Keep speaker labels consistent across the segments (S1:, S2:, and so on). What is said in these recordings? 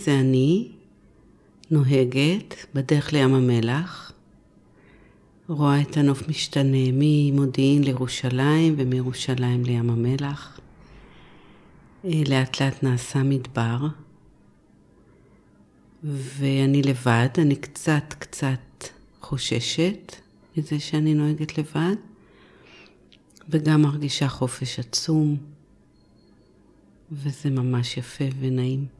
S1: זה אני, נוהגת בדרך לים המלח, רואה את הנוף משתנה ממודיעין לירושלים ומירושלים לים המלח. אה, לאט לאט נעשה מדבר, ואני לבד, אני קצת קצת חוששת מזה שאני נוהגת לבד, וגם מרגישה חופש עצום, וזה ממש יפה ונעים.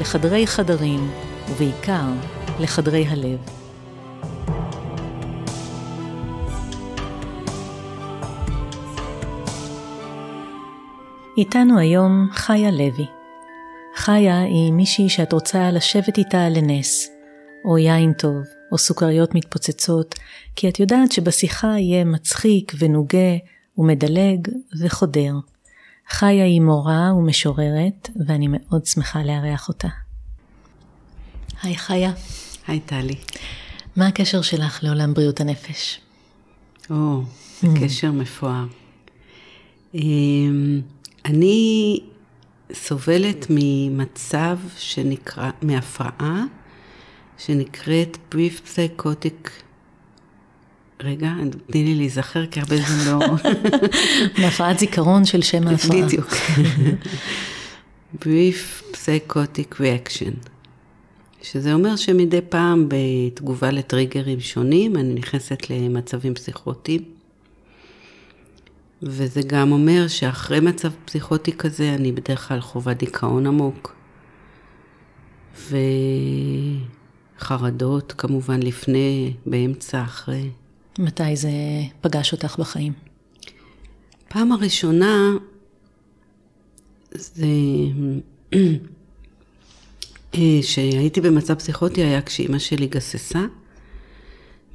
S2: לחדרי חדרים, ובעיקר לחדרי הלב. איתנו היום חיה לוי. חיה היא מישהי שאת רוצה לשבת איתה לנס, או יין טוב, או סוכריות מתפוצצות, כי את יודעת שבשיחה יהיה מצחיק ונוגה ומדלג וחודר. חיה היא מורה ומשוררת, ואני מאוד שמחה לארח אותה. היי חיה.
S1: היי טלי.
S2: מה הקשר שלך לעולם בריאות הנפש?
S1: או, זה mm. קשר מפואר. אמ, אני סובלת ממצב שנקרא, מהפרעה שנקראת Brief Psychotic רגע, תני לי להיזכר, כי הרבה זמן לא...
S2: מהפרעת זיכרון של שם ההפרעה.
S1: בדיוק. Brief Psychotic Reaction. שזה אומר שמדי פעם בתגובה לטריגרים שונים, אני נכנסת למצבים פסיכוטיים. וזה גם אומר שאחרי מצב פסיכוטי כזה, אני בדרך כלל חווה דיכאון עמוק. וחרדות כמובן לפני, באמצע, אחרי.
S2: מתי זה פגש אותך בחיים?
S1: פעם הראשונה זה שהייתי במצב פסיכוטי היה כשאימא שלי גססה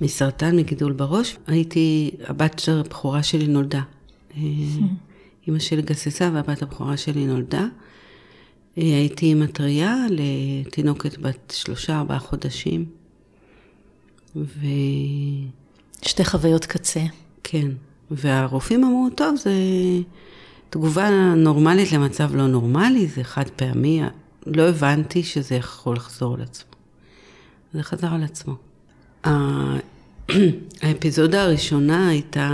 S1: מסרטן, מגידול בראש. הייתי, הבת הבכורה שלי נולדה. אימא שלי גססה והבת הבכורה שלי נולדה. הייתי אימא טריה לתינוקת בת שלושה, ארבעה חודשים. ו...
S2: שתי חוויות קצה.
S1: כן, והרופאים אמרו, טוב, זה תגובה נורמלית למצב לא נורמלי, זה חד פעמי, לא הבנתי שזה יכול לחזור על עצמו. זה חזר על עצמו. האפיזודה הראשונה הייתה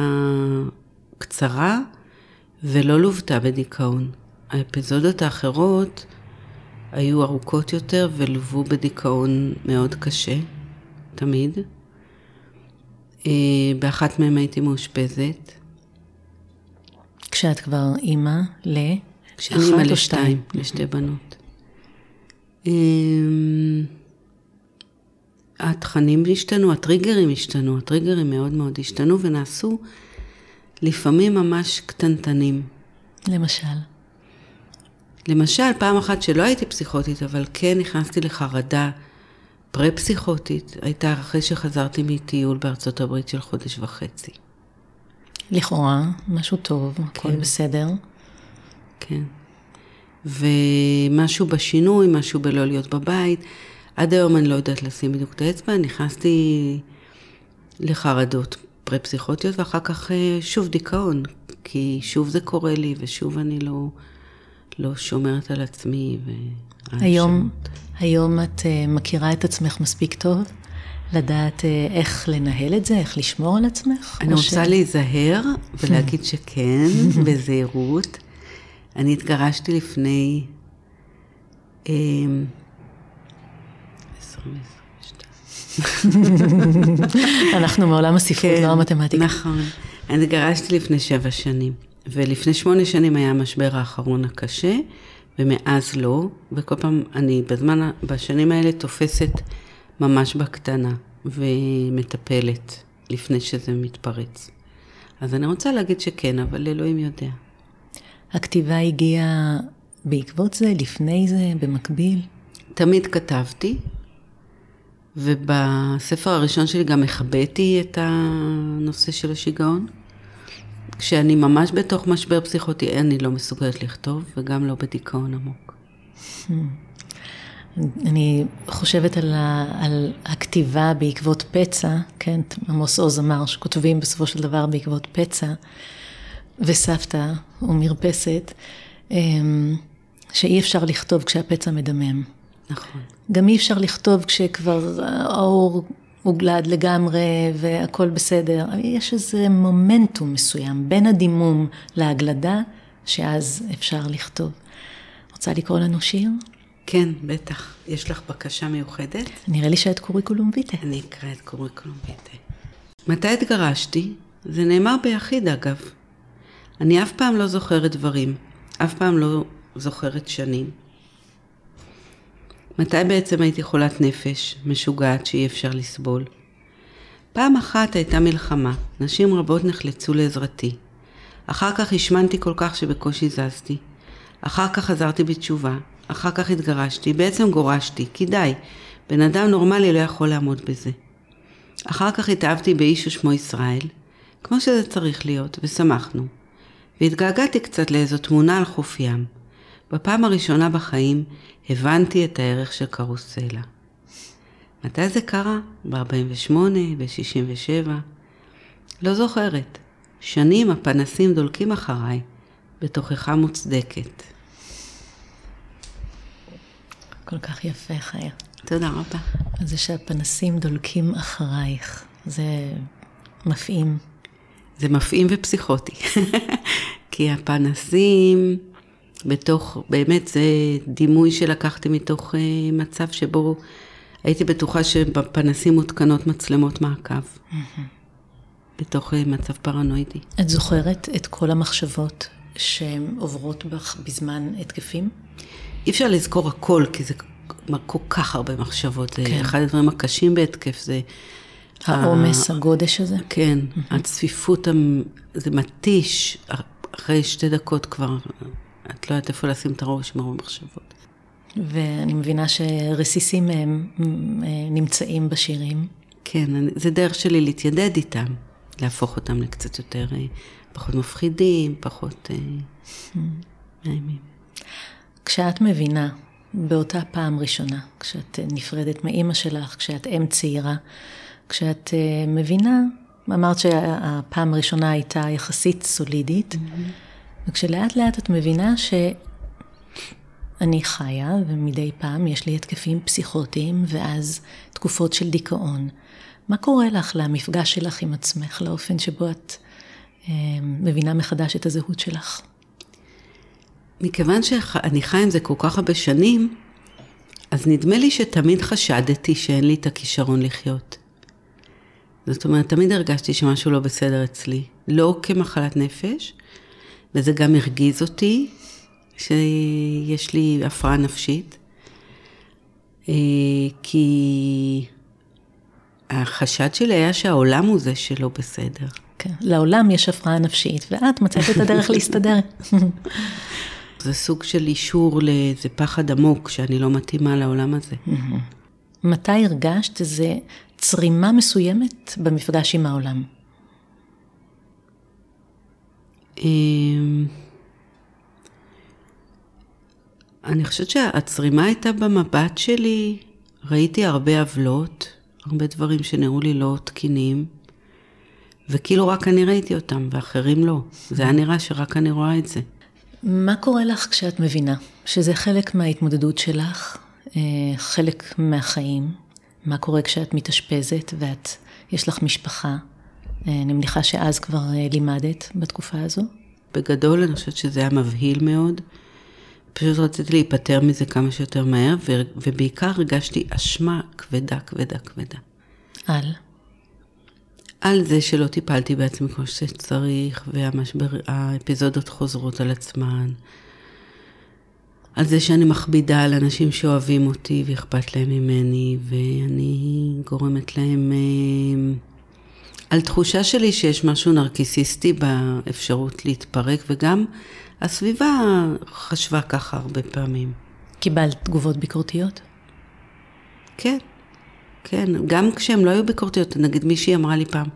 S1: קצרה ולא לוותה בדיכאון. האפיזודות האחרות היו ארוכות יותר ולוו בדיכאון מאוד קשה, תמיד. אה, באחת מהן הייתי מאושפזת.
S2: כשאת כבר אימא ל...
S1: כשאני אימא לשתיים, לשתי בנות. אמ, התכנים השתנו, הטריגרים השתנו, הטריגרים מאוד מאוד השתנו ונעשו לפעמים ממש קטנטנים.
S2: למשל?
S1: למשל, פעם אחת שלא הייתי פסיכוטית, אבל כן נכנסתי לחרדה פרה-פסיכוטית, הייתה אחרי שחזרתי מטיול בארצות הברית של חודש וחצי.
S2: לכאורה, משהו טוב, כן. הכל בסדר.
S1: כן. ומשהו בשינוי, משהו בלא להיות בבית. עד היום אני לא יודעת לשים בדיוק את האצבע, נכנסתי לחרדות פרה-פסיכוטיות ואחר כך אה, שוב דיכאון, כי שוב זה קורה לי ושוב אני לא, לא שומרת על עצמי.
S2: היום, היום את אה, מכירה את עצמך מספיק טוב? לדעת אה, איך לנהל את זה, איך לשמור על עצמך?
S1: אני רוצה ש... להיזהר ולהגיד שכן, בזהירות. אני התגרשתי לפני... אמ,
S2: אנחנו מעולם הספרות, לא המתמטיקה.
S1: נכון. אני התגרשתי לפני שבע שנים, ולפני שמונה שנים היה המשבר האחרון הקשה, ומאז לא, וכל פעם אני בזמן, בשנים האלה תופסת ממש בקטנה, ומטפלת לפני שזה מתפרץ. אז אני רוצה להגיד שכן, אבל אלוהים יודע.
S2: הכתיבה הגיעה בעקבות זה, לפני זה, במקביל?
S1: תמיד כתבתי, ובספר הראשון שלי גם החבאתי את הנושא של השיגעון. כשאני ממש בתוך משבר פסיכוטי, אני לא מסוגלת לכתוב, וגם לא בדיכאון עמוק.
S2: אני חושבת על, ה, על הכתיבה בעקבות פצע, כן, עמוס עוז אמר שכותבים בסופו של דבר בעקבות פצע, וסבתא ומרפסת, אמ, שאי אפשר לכתוב כשהפצע מדמם.
S1: נכון.
S2: גם אי אפשר לכתוב כשכבר האור הוגלד לגמרי והכל בסדר. יש איזה מומנטום מסוים בין הדימום להגלדה, שאז אפשר לכתוב. רוצה לקרוא לנו שיר?
S1: כן, בטח. יש לך בקשה מיוחדת?
S2: נראה לי שאת קוריקולום ויטה.
S1: אני אקרא את קוריקולום ויטה. מתי התגרשתי? זה נאמר ביחיד אגב. אני אף פעם לא זוכרת דברים, אף פעם לא זוכרת שנים. מתי בעצם הייתי חולת נפש, משוגעת שאי אפשר לסבול? פעם אחת הייתה מלחמה, נשים רבות נחלצו לעזרתי. אחר כך השמנתי כל כך שבקושי זזתי. אחר כך חזרתי בתשובה, אחר כך התגרשתי, בעצם גורשתי, כי די, בן אדם נורמלי לא יכול לעמוד בזה. אחר כך התאהבתי באיש ששמו ישראל, כמו שזה צריך להיות, ושמחנו. והתגעגעתי קצת לאיזו תמונה על חוף ים. בפעם הראשונה בחיים הבנתי את הערך של קרוסלה. מתי זה קרה? ב-48, ב-67? לא זוכרת. שנים הפנסים דולקים אחריי, בתוכחה מוצדקת.
S2: כל כך יפה, חיה.
S1: תודה רבה.
S2: זה שהפנסים דולקים אחרייך, זה מפעים.
S1: זה מפעים ופסיכוטי. כי הפנסים, בתוך, באמת זה דימוי שלקחתי מתוך uh, מצב שבו הייתי בטוחה שבפנסים מותקנות מצלמות מעקב. בתוך uh, מצב פרנואידי.
S2: את זוכרת את כל המחשבות שהן עוברות בך בזמן התקפים?
S1: אי אפשר לזכור הכל, כי זה כל כך הרבה מחשבות. כן. זה אחד הדברים הקשים בהתקף, זה...
S2: העומס, ה... הגודש הזה?
S1: כן. הצפיפות, זה מתיש, אחרי שתי דקות כבר, את לא יודעת איפה לשים את הראש מרוב מחשבות.
S2: ואני מבינה שרסיסים מהם נמצאים בשירים.
S1: כן, זה דרך שלי להתיידד איתם, להפוך אותם לקצת יותר, אה, פחות מפחידים, פחות mm-hmm. נעימים.
S2: כשאת מבינה באותה פעם ראשונה, כשאת נפרדת מאימא שלך, כשאת אם צעירה, כשאת מבינה, אמרת שהפעם הראשונה הייתה יחסית סולידית, mm-hmm. וכשלאט לאט את מבינה שאני חיה, ומדי פעם יש לי התקפים פסיכוטיים, ואז תקופות של דיכאון. מה קורה לך למפגש שלך עם עצמך, לאופן שבו את uh, מבינה מחדש את הזהות שלך?
S1: מכיוון שאני חי עם זה כל כך הרבה שנים, אז נדמה לי שתמיד חשדתי שאין לי את הכישרון לחיות. זאת אומרת, תמיד הרגשתי שמשהו לא בסדר אצלי. לא כמחלת נפש, וזה גם הרגיז אותי שיש לי הפרעה נפשית, אה, כי החשד שלי היה שהעולם הוא זה שלא בסדר.
S2: כן, לעולם יש הפרעה נפשית, ואת מצאת את הדרך להסתדר.
S1: זה סוג של אישור לאיזה פחד עמוק שאני לא מתאימה לעולם הזה.
S2: מתי הרגשת איזה צרימה מסוימת במפגש עם העולם?
S1: אני חושבת שהצרימה הייתה במבט שלי, ראיתי הרבה עוולות, הרבה דברים שנראו לי לא תקינים, וכאילו רק אני ראיתי אותם ואחרים לא. זה היה נראה שרק אני רואה את זה.
S2: מה קורה לך כשאת מבינה שזה חלק מההתמודדות שלך, אה, חלק מהחיים? מה קורה כשאת מתאשפזת ואת, יש לך משפחה? אה, אני מניחה שאז כבר אה, לימדת בתקופה הזו.
S1: בגדול אני חושבת שזה היה מבהיל מאוד. פשוט רציתי להיפטר מזה כמה שיותר מהר, ובעיקר הרגשתי אשמה כבדה, כבדה, כבדה.
S2: על?
S1: על זה שלא טיפלתי בעצמי כמו שצריך, והאפיזודות חוזרות על עצמן. על זה שאני מכבידה על אנשים שאוהבים אותי ואכפת להם ממני, ואני גורמת להם אה, על תחושה שלי שיש משהו נרקיסיסטי באפשרות להתפרק, וגם הסביבה חשבה ככה הרבה פעמים.
S2: קיבלת תגובות ביקורתיות?
S1: כן, כן, גם כשהן לא היו ביקורתיות, נגיד מישהי אמרה לי פעם,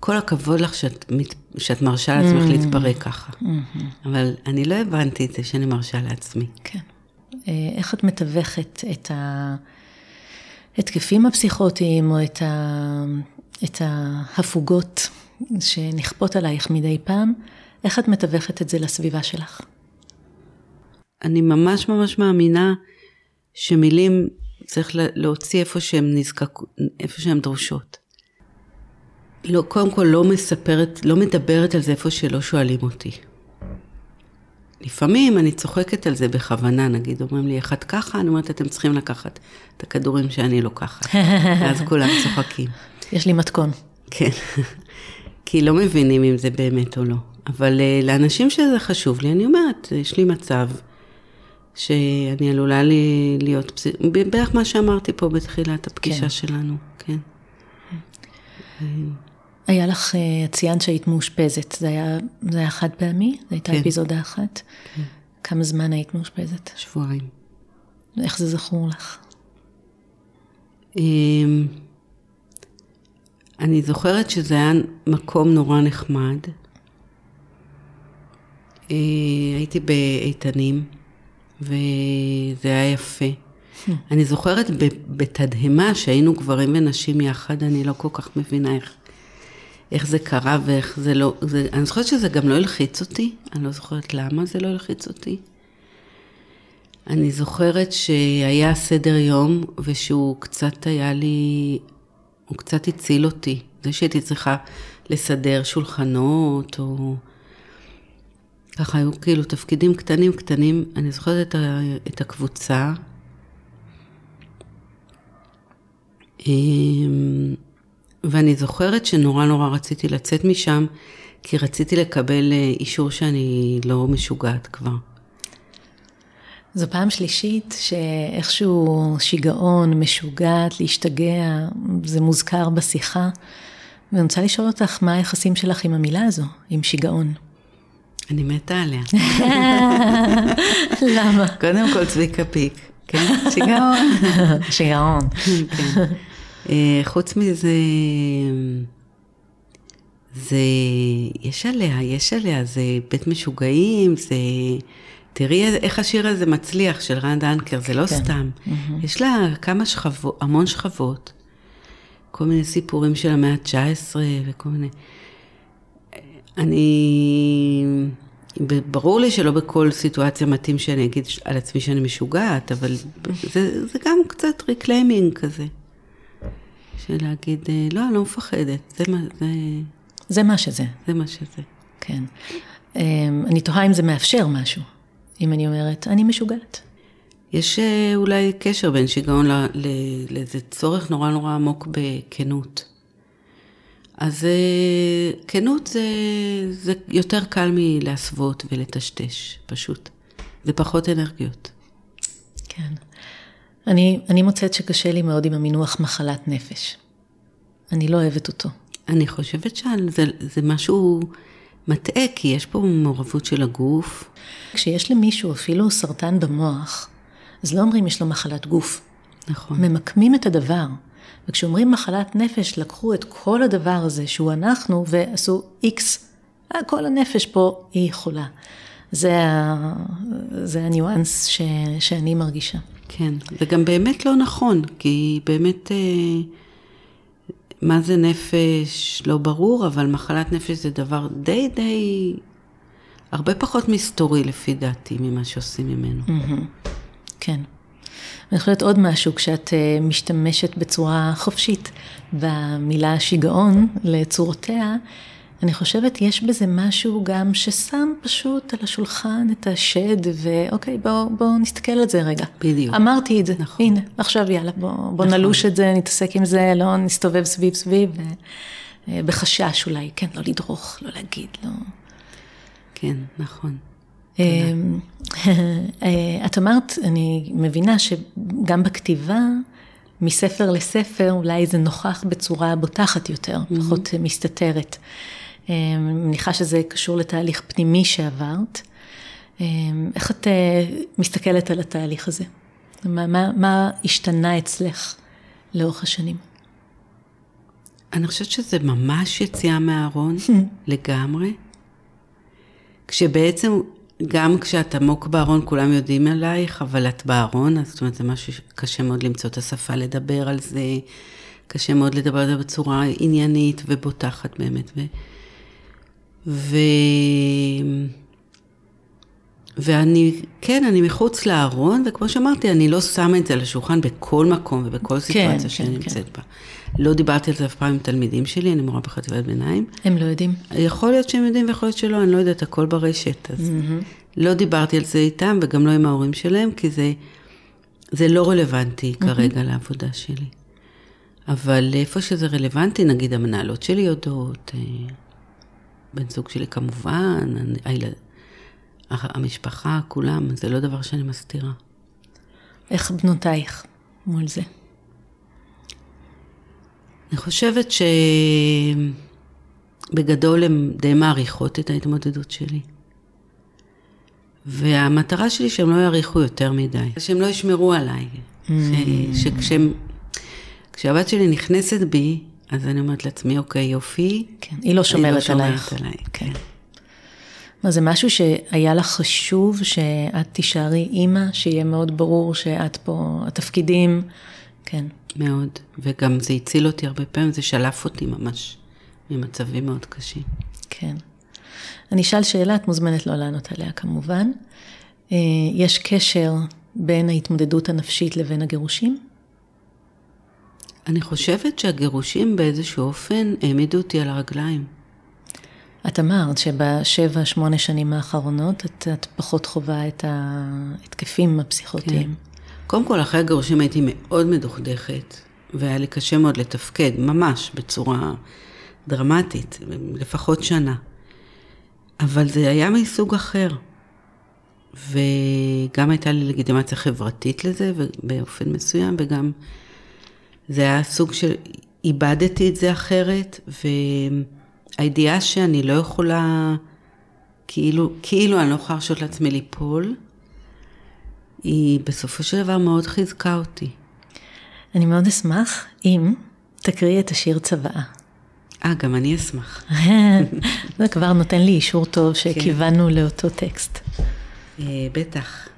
S1: כל הכבוד לך שאת, שאת מרשה לעצמך mm. להתפרק ככה. Mm-hmm. אבל אני לא הבנתי את זה שאני מרשה לעצמי.
S2: כן. אה, איך את מתווכת את ההתקפים הפסיכוטיים או את, ה... את ההפוגות שנכפות עלייך מדי פעם? איך את מתווכת את זה לסביבה שלך?
S1: אני ממש ממש מאמינה שמילים צריך להוציא איפה שהן נזקק, איפה שהן דרושות. לא, קודם כל לא מספרת, לא מדברת על זה איפה שלא שואלים אותי. לפעמים אני צוחקת על זה בכוונה, נגיד, אומרים לי, את ככה? אני אומרת, אתם צריכים לקחת את הכדורים שאני לוקחת. ואז כולם צוחקים.
S2: יש לי מתכון.
S1: כן, כי לא מבינים אם זה באמת או לא. אבל uh, לאנשים שזה חשוב לי, אני אומרת, יש לי מצב שאני עלולה לי, להיות, פס... בערך מה שאמרתי פה בתחילת הפגישה כן. שלנו, כן.
S2: היה לך, אה, ציינת שהיית מאושפזת, זה היה, זה היה חד פעמי? זו הייתה כן. אפיזודה אחת? כן. כמה זמן היית מאושפזת?
S1: שבועיים.
S2: איך זה זכור לך?
S1: אני זוכרת שזה היה מקום נורא נחמד. אה, הייתי באיתנים, וזה היה יפה. אני זוכרת בתדהמה שהיינו גברים ונשים יחד, אני לא כל כך מבינה איך איך זה קרה ואיך זה לא, זה, אני זוכרת שזה גם לא הלחיץ אותי, אני לא זוכרת למה זה לא הלחיץ אותי. אני זוכרת שהיה סדר יום ושהוא קצת היה לי, הוא קצת הציל אותי. זה שהייתי צריכה לסדר שולחנות או... ככה היו כאילו תפקידים קטנים קטנים. אני זוכרת את, ה, את הקבוצה. אמ, ואני זוכרת שנורא נורא רציתי לצאת משם, כי רציתי לקבל אה, אישור שאני לא משוגעת כבר.
S2: זו פעם שלישית שאיכשהו שיגעון, משוגעת, להשתגע, זה מוזכר בשיחה. ואני רוצה לשאול אותך, מה היחסים שלך עם המילה הזו, עם שיגעון?
S1: אני מתה עליה.
S2: למה?
S1: קודם כל צביקה פיק, כן? שיגעון.
S2: שיגעון.
S1: כן. אה, חוץ מזה, זה, יש עליה, יש עליה, זה בית משוגעים, זה, תראי איך השיר הזה מצליח של רן דנקר, זה לא כן. סתם. Mm-hmm. יש לה כמה שכבות, המון שכבות, כל מיני סיפורים של המאה ה-19 וכל מיני... אני... ברור לי שלא בכל סיטואציה מתאים שאני אגיד על עצמי שאני משוגעת, אבל זה, זה גם קצת reclaiming כזה. של להגיד, אה, לא, אני לא מפחדת, זה מה, זה...
S2: זה מה שזה.
S1: זה מה שזה.
S2: כן. אמ, אני תוהה אם זה מאפשר משהו, אם אני אומרת, אני משוגעת.
S1: יש אה, אולי קשר בין שיגעון לאיזה צורך נורא נורא עמוק בכנות. אז אה, כנות זה, זה יותר קל מלהסוות ולטשטש, פשוט. זה פחות אנרגיות.
S2: כן. אני, אני מוצאת שקשה לי מאוד עם המינוח מחלת נפש. אני לא אוהבת אותו.
S1: אני חושבת שזה משהו מטעה, כי יש פה מעורבות של הגוף.
S2: כשיש למישהו אפילו סרטן במוח, אז לא אומרים יש לו מחלת גוף.
S1: נכון.
S2: ממקמים את הדבר. וכשאומרים מחלת נפש, לקחו את כל הדבר הזה שהוא אנחנו ועשו איקס. כל הנפש פה היא חולה. זה, זה הניואנס ש, שאני מרגישה.
S1: כן, זה גם באמת לא נכון, כי באמת, אה, מה זה נפש לא ברור, אבל מחלת נפש זה דבר די די, הרבה פחות מסתורי לפי דעתי ממה שעושים ממנו.
S2: Mm-hmm. כן. אני חושבת עוד משהו, כשאת אה, משתמשת בצורה חופשית במילה שיגעון לצורותיה, אני חושבת יש בזה משהו גם ששם פשוט על השולחן את השד, ואוקיי, בואו בוא נסתכל על זה רגע.
S1: בדיוק.
S2: אמרתי את זה, נכון. הנה, עכשיו יאללה, בואו בוא נכון. נלוש את זה, נתעסק עם זה, לא נסתובב סביב סביב. אה, בחשש אולי, כן, לא לדרוך, לא להגיד, לא...
S1: כן, נכון.
S2: אמ, אה, את אמרת, אני מבינה שגם בכתיבה מספר לספר אולי זה נוכח בצורה בוטחת יותר, mm-hmm. פחות מסתתרת. אני מניחה שזה קשור לתהליך פנימי שעברת. איך את מסתכלת על התהליך הזה? מה, מה, מה השתנה אצלך לאורך השנים?
S1: אני חושבת שזה ממש יציאה מהארון, לגמרי. כשבעצם, גם כשאת עמוק בארון, כולם יודעים עלייך, אבל את בארון, אז זאת אומרת, זה משהו שקשה מאוד למצוא את השפה לדבר על זה, קשה מאוד לדבר על זה בצורה עניינית ובוטחת באמת. ו... ו... ואני, כן, אני מחוץ לארון, וכמו שאמרתי, אני לא שמה את זה על השולחן בכל מקום ובכל כן, סיטואציה כן, שאני כן, נמצאת כן. בה. לא דיברתי על זה אף פעם עם תלמידים שלי, אני מורה בחטיבת ביניים.
S2: הם לא יודעים?
S1: יכול להיות שהם יודעים ויכול להיות שלא, אני לא יודעת, הכל ברשת. אז mm-hmm. לא דיברתי על זה איתם וגם לא עם ההורים שלהם, כי זה, זה לא רלוונטי mm-hmm. כרגע לעבודה שלי. אבל איפה שזה רלוונטי, נגיד המנהלות שלי יודעות, בן זוג שלי כמובן, הילד, המשפחה, כולם, זה לא דבר שאני מסתירה.
S2: איך בנותייך מול זה?
S1: אני חושבת שבגדול הן די מעריכות את ההתמודדות שלי. והמטרה שלי שהם לא יעריכו יותר מדי, שהם לא ישמרו עליי. Mm. שכשהם, כשהבת שלי נכנסת בי, אז אני אומרת לעצמי, אוקיי, יופי.
S2: כן, היא לא שומרת, לא שומרת עלייך. עליי. כן. מה, זה משהו שהיה לך חשוב שאת תישארי אימא, שיהיה מאוד ברור שאת פה, התפקידים, כן.
S1: מאוד, וגם זה הציל אותי הרבה פעמים, זה שלף אותי ממש ממצבים מאוד קשים.
S2: כן. אני אשאל שאלה, את מוזמנת לא לענות עליה כמובן. אה, יש קשר בין ההתמודדות הנפשית לבין הגירושים?
S1: אני חושבת שהגירושים באיזשהו אופן העמידו אותי על הרגליים.
S2: את אמרת שבשבע, שמונה שנים האחרונות את, את פחות חווה את ההתקפים הפסיכוטיים. כן.
S1: קודם כל, אחרי הגירושים הייתי מאוד מדוכדכת, והיה לי קשה מאוד לתפקד, ממש, בצורה דרמטית, לפחות שנה. אבל זה היה מסוג אחר. וגם הייתה לי לגיטימציה חברתית לזה, באופן מסוים, וגם זה היה סוג של, איבדתי את זה אחרת, והידיעה שאני לא יכולה, כאילו, כאילו אני לא יכולה להרשות לעצמי ליפול, היא בסופו של דבר מאוד חיזקה אותי.
S2: אני מאוד אשמח אם תקריאי את השיר צוואה.
S1: אה, גם אני אשמח.
S2: זה כבר נותן לי אישור טוב שכיוונו כן. לאותו טקסט.
S1: אה, בטח.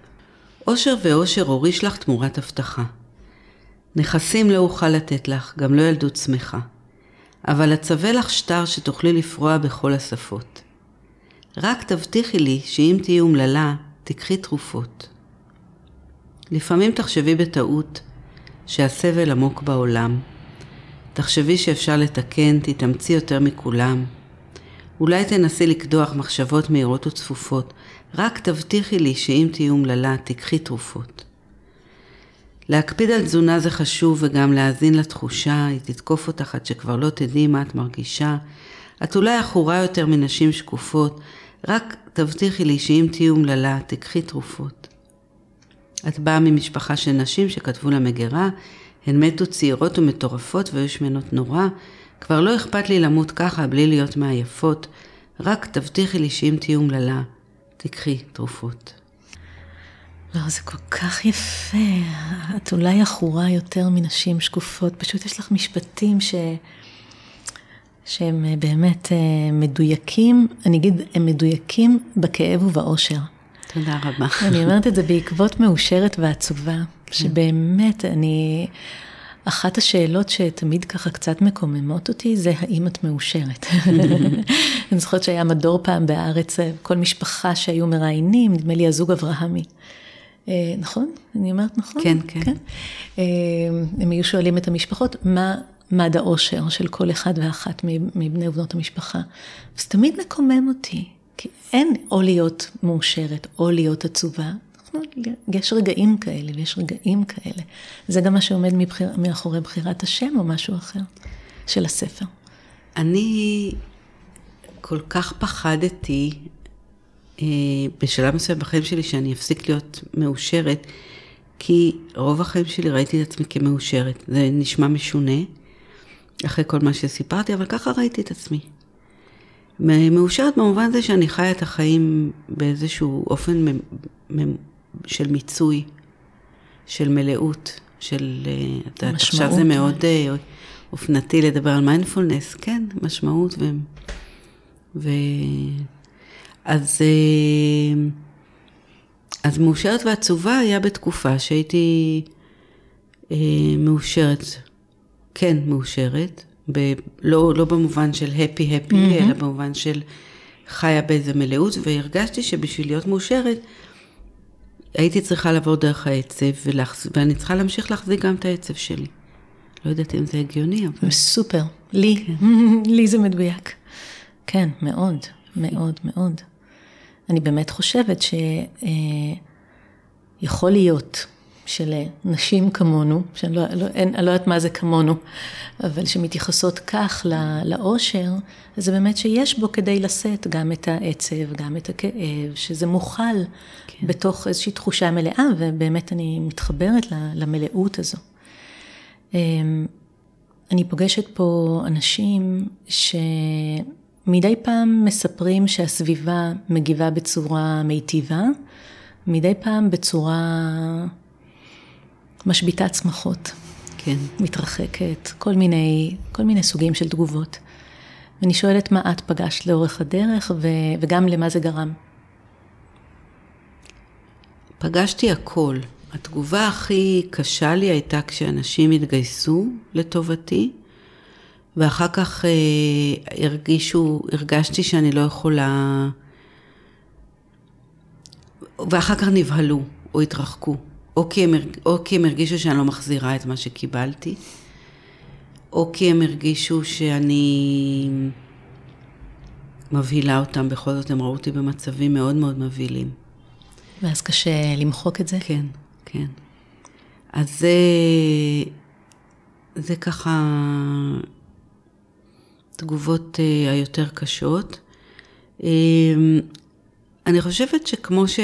S1: אושר ואושר הוריש לך תמורת הבטחה. נכסים לא אוכל לתת לך, גם לא ילדות שמחה. אבל אצווה לך שטר שתוכלי לפרוע בכל השפות. רק תבטיחי לי שאם תהיי אומללה, תקחי תרופות. לפעמים תחשבי בטעות שהסבל עמוק בעולם. תחשבי שאפשר לתקן, תתאמצי יותר מכולם. אולי תנסי לקדוח מחשבות מהירות וצפופות, רק תבטיחי לי שאם תהיי אומללה, תיקחי תרופות. להקפיד על תזונה זה חשוב וגם להאזין לתחושה, היא תתקוף אותך עד שכבר לא תדעי מה את מרגישה. את אולי עכורה יותר מנשים שקופות, רק תבטיחי לי שאם תהיי אומללה, תיקחי תרופות. את באה ממשפחה של נשים שכתבו לה מגירה, הן מתו צעירות ומטורפות והיו שמנות נורא, כבר לא אכפת לי למות ככה בלי להיות מעייפות, רק תבטיחי לי שאם תהיי אומללה, תיקחי תרופות.
S2: לא, זה כל כך יפה. את אולי עכורה יותר מנשים שקופות, פשוט יש לך משפטים ש... שהם באמת אה, מדויקים, אני אגיד, הם מדויקים בכאב ובאושר.
S1: תודה רבה.
S2: אני אומרת את זה בעקבות מאושרת ועצובה, כן. שבאמת אני, אחת השאלות שתמיד ככה קצת מקוממות אותי, זה האם את מאושרת. אני זוכרת שהיה מדור פעם בארץ, כל משפחה שהיו מראיינים, נדמה לי הזוג אברהמי. אה, נכון? אני אומרת נכון?
S1: כן, כן. כן?
S2: אה, הם היו שואלים את המשפחות, מה מד האושר של כל אחד ואחת מבני ובנות המשפחה. זה תמיד מקומם אותי. כי אין או להיות מאושרת או להיות עצובה. אנחנו, יש רגעים כאלה ויש רגעים כאלה. זה גם מה שעומד מבחיר, מאחורי בחירת השם או משהו אחר של הספר.
S1: אני כל כך פחדתי בשלב מסוים בחיים שלי שאני אפסיק להיות מאושרת, כי רוב החיים שלי ראיתי את עצמי כמאושרת. זה נשמע משונה, אחרי כל מה שסיפרתי, אבל ככה ראיתי את עצמי. מאושרת במובן זה שאני חיה את החיים באיזשהו אופן של מיצוי, של מלאות, של... אה, את יודעת, עכשיו זה מאוד אה, אופנתי לדבר על מיינדפולנס, כן, משמעות ו... ו... אז, אה, אז מאושרת ועצובה היה בתקופה שהייתי מאושרת, כן מאושרת, ב, לא, לא במובן של הפי הפי, mm-hmm. אלא במובן של חיה באיזה מלאות, והרגשתי שבשביל להיות מאושרת, הייתי צריכה לעבור דרך העצב, ולהחז... ואני צריכה להמשיך להחזיק גם את העצב שלי. לא יודעת אם זה הגיוני, אבל...
S2: סופר, לי, כן. לי זה מדויק. כן, מאוד, מאוד, מאוד. אני באמת חושבת שיכול אה, להיות של נשים כמונו, שאני לא, לא, אין, לא יודעת מה זה כמונו, אבל שמתייחסות כך לאושר, זה באמת שיש בו כדי לשאת גם את העצב, גם את הכאב, שזה מוכל כן. בתוך איזושהי תחושה מלאה, ובאמת אני מתחברת למלאות הזו. אמ, אני פוגשת פה אנשים שמדי פעם מספרים שהסביבה מגיבה בצורה מיטיבה, מדי פעם בצורה משביתה צמחות.
S1: כן.
S2: מתרחקת, כל מיני, כל מיני סוגים של תגובות. ואני שואלת מה את פגשת לאורך הדרך ו, וגם למה זה גרם.
S1: פגשתי הכל. התגובה הכי קשה לי הייתה כשאנשים התגייסו לטובתי, ואחר כך אה, הרגישו, הרגשתי שאני לא יכולה, ואחר כך נבהלו או התרחקו. או כי, הם, או כי הם הרגישו שאני לא מחזירה את מה שקיבלתי, או כי הם הרגישו שאני מבהילה אותם, בכל זאת הם ראו אותי במצבים מאוד מאוד מבהילים.
S2: ואז קשה למחוק את זה?
S1: כן, כן. אז זה, זה ככה תגובות אה, היותר קשות. אה, אני חושבת שכמו ש...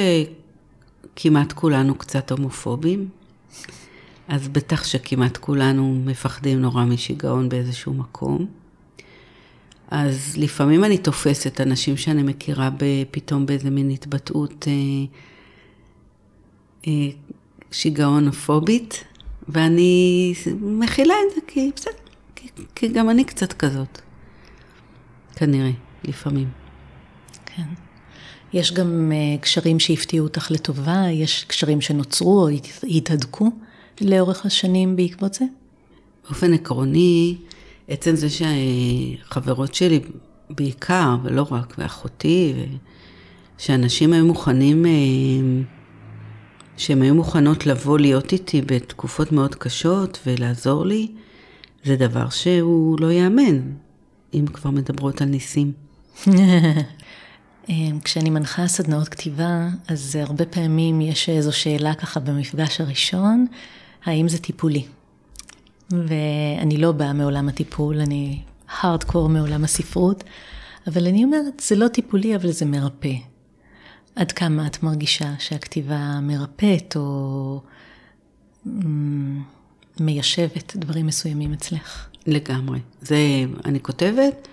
S1: כמעט כולנו קצת הומופובים, אז בטח שכמעט כולנו מפחדים נורא משיגעון באיזשהו מקום. אז לפעמים אני תופסת אנשים שאני מכירה פתאום באיזה מין התבטאות אה, שיגעון פובית, ואני מכילה את זה כי בסדר, כי, כי גם אני קצת כזאת. כנראה, לפעמים.
S2: כן. יש גם אה, קשרים שהפתיעו אותך לטובה, יש קשרים שנוצרו או התהדקו לאורך השנים בעקבות זה?
S1: באופן עקרוני, עצם זה שהחברות שלי בעיקר, ולא רק, ואחותי, שאנשים היו מוכנים, אה, שהן היו מוכנות לבוא להיות איתי בתקופות מאוד קשות ולעזור לי, זה דבר שהוא לא ייאמן, אם כבר מדברות על ניסים.
S2: אמ, כשאני מנחה סדנאות כתיבה, אז הרבה פעמים יש איזו שאלה ככה במפגש הראשון, האם זה טיפולי? ואני לא באה מעולם הטיפול, אני הארדקור מעולם הספרות, אבל אני אומרת, זה לא טיפולי, אבל זה מרפא. עד כמה את מרגישה שהכתיבה מרפאת או אמ, מיישבת דברים מסוימים אצלך?
S1: לגמרי. זה, אני כותבת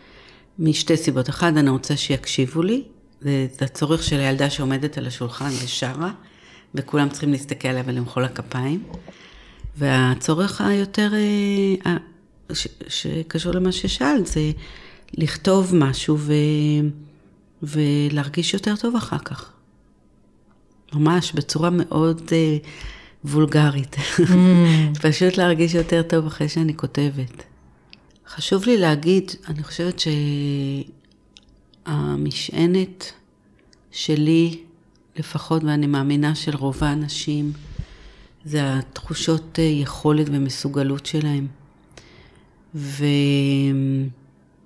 S1: משתי סיבות. אחד, אני רוצה שיקשיבו לי, זה, זה הצורך של הילדה שעומדת על השולחן ושרה, וכולם צריכים להסתכל עליה ולמחוא לה כפיים. והצורך היותר, אה, ש, שקשור למה ששאלת, זה לכתוב משהו ו, ולהרגיש יותר טוב אחר כך. ממש בצורה מאוד אה, וולגרית. Mm. פשוט להרגיש יותר טוב אחרי שאני כותבת. חשוב לי להגיד, אני חושבת המשענת שלי, לפחות, ואני מאמינה של רוב האנשים, זה התחושות אה, יכולת ומסוגלות שלהם.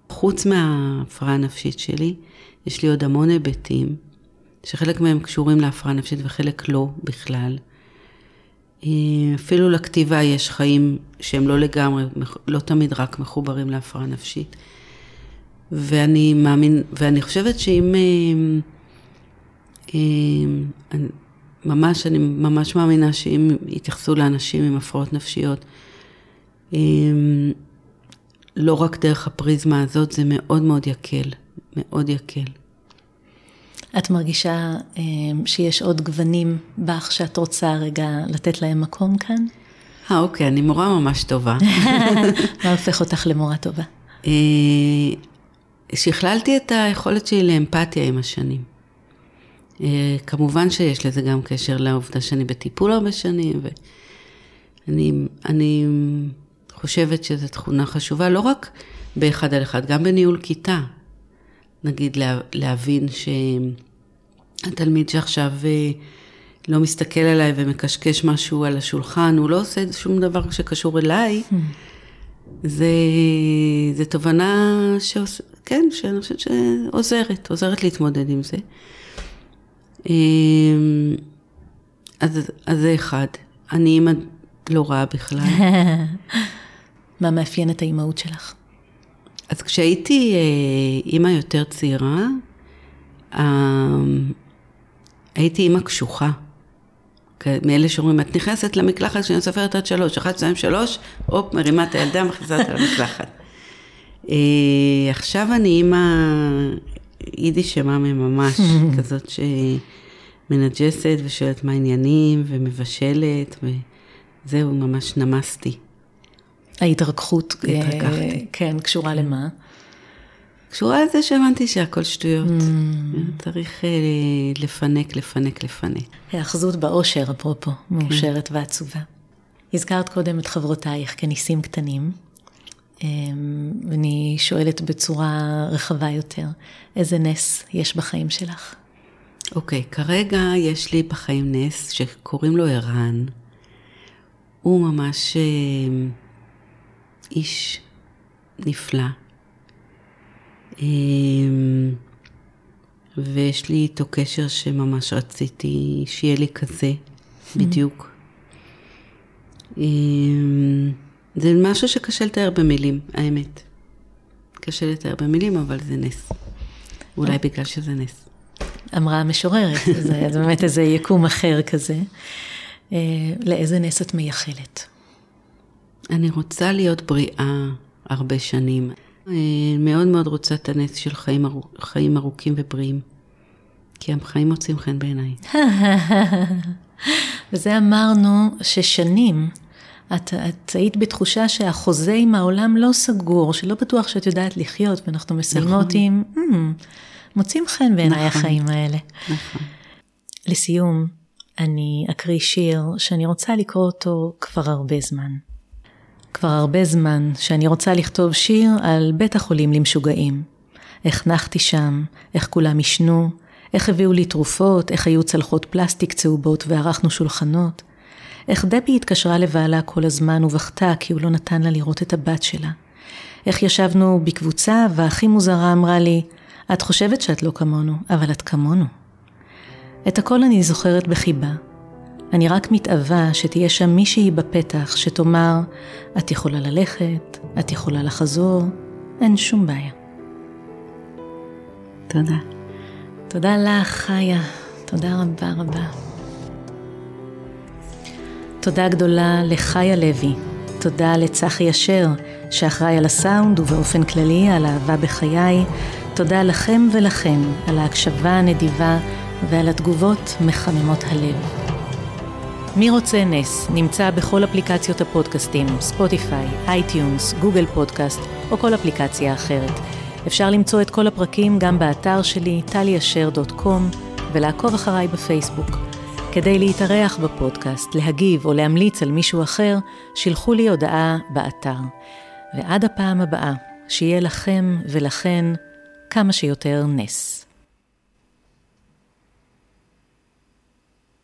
S1: וחוץ מההפרעה הנפשית שלי, יש לי עוד המון היבטים, שחלק מהם קשורים להפרעה נפשית וחלק לא בכלל. אה, אפילו לכתיבה יש חיים שהם לא לגמרי, לא תמיד רק מחוברים להפרעה נפשית. ואני מאמין, ואני חושבת שאם... אה, אה, ממש, אני ממש מאמינה שאם יתייחסו לאנשים עם הפרעות נפשיות, לא רק דרך הפריזמה הזאת, זה מאוד מאוד יקל, מאוד יקל.
S2: את מרגישה אמ, שיש עוד גוונים בך שאת רוצה רגע לתת להם מקום כאן?
S1: אה, אוקיי, אני מורה ממש טובה.
S2: מה הופך אותך למורה טובה?
S1: אה, שכללתי את היכולת שלי לאמפתיה עם השנים. אה, כמובן שיש לזה גם קשר לעובדה שאני בטיפול הרבה שנים, ואני אני חושבת שזו תכונה חשובה, לא רק באחד על אחד, גם בניהול כיתה. נגיד לה, להבין שהתלמיד שעכשיו אה, לא מסתכל עליי ומקשקש משהו על השולחן, הוא לא עושה שום דבר שקשור אליי. Hmm. זה, זה תובנה שעוש... כן, שאני חושבת שעוזרת, עוזרת להתמודד עם זה. אמ, אז, אז זה אחד. אני אימא לא רעה בכלל.
S2: מה מאפיין את האימהות שלך?
S1: אז כשהייתי אה, אימא יותר צעירה, אמ, הייתי אימא קשוחה. מאלה שאומרים, את נכנסת למקלחת כשאני סופרת עד שלוש, אחת, שתיים, שלוש, הופ, מרימה את הילדה, מכניסה אותה למקלחת. אה, עכשיו אני אימא יידיש שמאמי ממש, כזאת שמנג'סת ושואלת מה העניינים ומבשלת, וזהו, ממש נמסתי.
S2: ההתרככות,
S1: אה, התרככתי.
S2: כן, קשורה למה?
S1: קשורה לזה שהבנתי שהכל שטויות. Mm. צריך אה, לפנק, לפנק, לפנק.
S2: היאחזות באושר, אפרופו, מאושרת כן. ועצובה. הזכרת קודם את חברותייך כניסים קטנים. ואני שואלת בצורה רחבה יותר, איזה נס יש בחיים שלך?
S1: אוקיי, okay, כרגע יש לי בחיים נס שקוראים לו ערן. הוא ממש אה, איש נפלא. אה, ויש לי איתו קשר שממש רציתי שיהיה לי כזה, בדיוק. אה, זה משהו שקשה לתאר במילים, האמת. קשה לתאר במילים, אבל זה נס. אולי בגלל שזה נס.
S2: אמרה המשוררת, זה באמת איזה יקום אחר כזה. אה, לאיזה נס את מייחלת?
S1: אני רוצה להיות בריאה הרבה שנים. אה, מאוד מאוד רוצה את הנס של חיים, ארוכ, חיים ארוכים ובריאים. כי החיים מוצאים חן בעיניי.
S2: וזה אמרנו ששנים את, את היית בתחושה שהחוזה עם העולם לא סגור, שלא בטוח שאת יודעת לחיות, ואנחנו מסיימות נכון. עם, mm, מוצאים חן בעיניי נכון. החיים האלה. נכון. לסיום, אני אקריא שיר שאני רוצה לקרוא אותו כבר הרבה זמן. כבר הרבה זמן שאני רוצה לכתוב שיר על בית החולים למשוגעים. איך נחתי שם, איך כולם עישנו, איך הביאו לי תרופות, איך היו צלחות פלסטיק צהובות וערכנו שולחנות. איך דבי התקשרה לבעלה כל הזמן ובכתה כי הוא לא נתן לה לראות את הבת שלה. איך ישבנו בקבוצה והכי מוזרה אמרה לי, את חושבת שאת לא כמונו, אבל את כמונו. את הכל אני זוכרת בחיבה. אני רק מתאווה שתהיה שם מישהי בפתח שתאמר, את יכולה ללכת, את יכולה לחזור, אין שום בעיה.
S1: תודה.
S2: תודה לך, חיה. תודה רבה רבה. תודה גדולה לחיה לוי. תודה לצחי אשר, שאחראי על הסאונד ובאופן כללי על אהבה בחיי. תודה לכם ולכם על ההקשבה הנדיבה ועל התגובות מחממות הלב. מי רוצה נס נמצא בכל אפליקציות הפודקאסטים, ספוטיפיי, אייטיונס, גוגל פודקאסט או כל אפליקציה אחרת. אפשר למצוא את כל הפרקים גם באתר שלי, טליאשר.קום, ולעקוב אחריי בפייסבוק. כדי להתארח בפודקאסט, להגיב או להמליץ על מישהו אחר, שילחו לי הודעה באתר. ועד הפעם הבאה, שיהיה לכם ולכן כמה שיותר נס.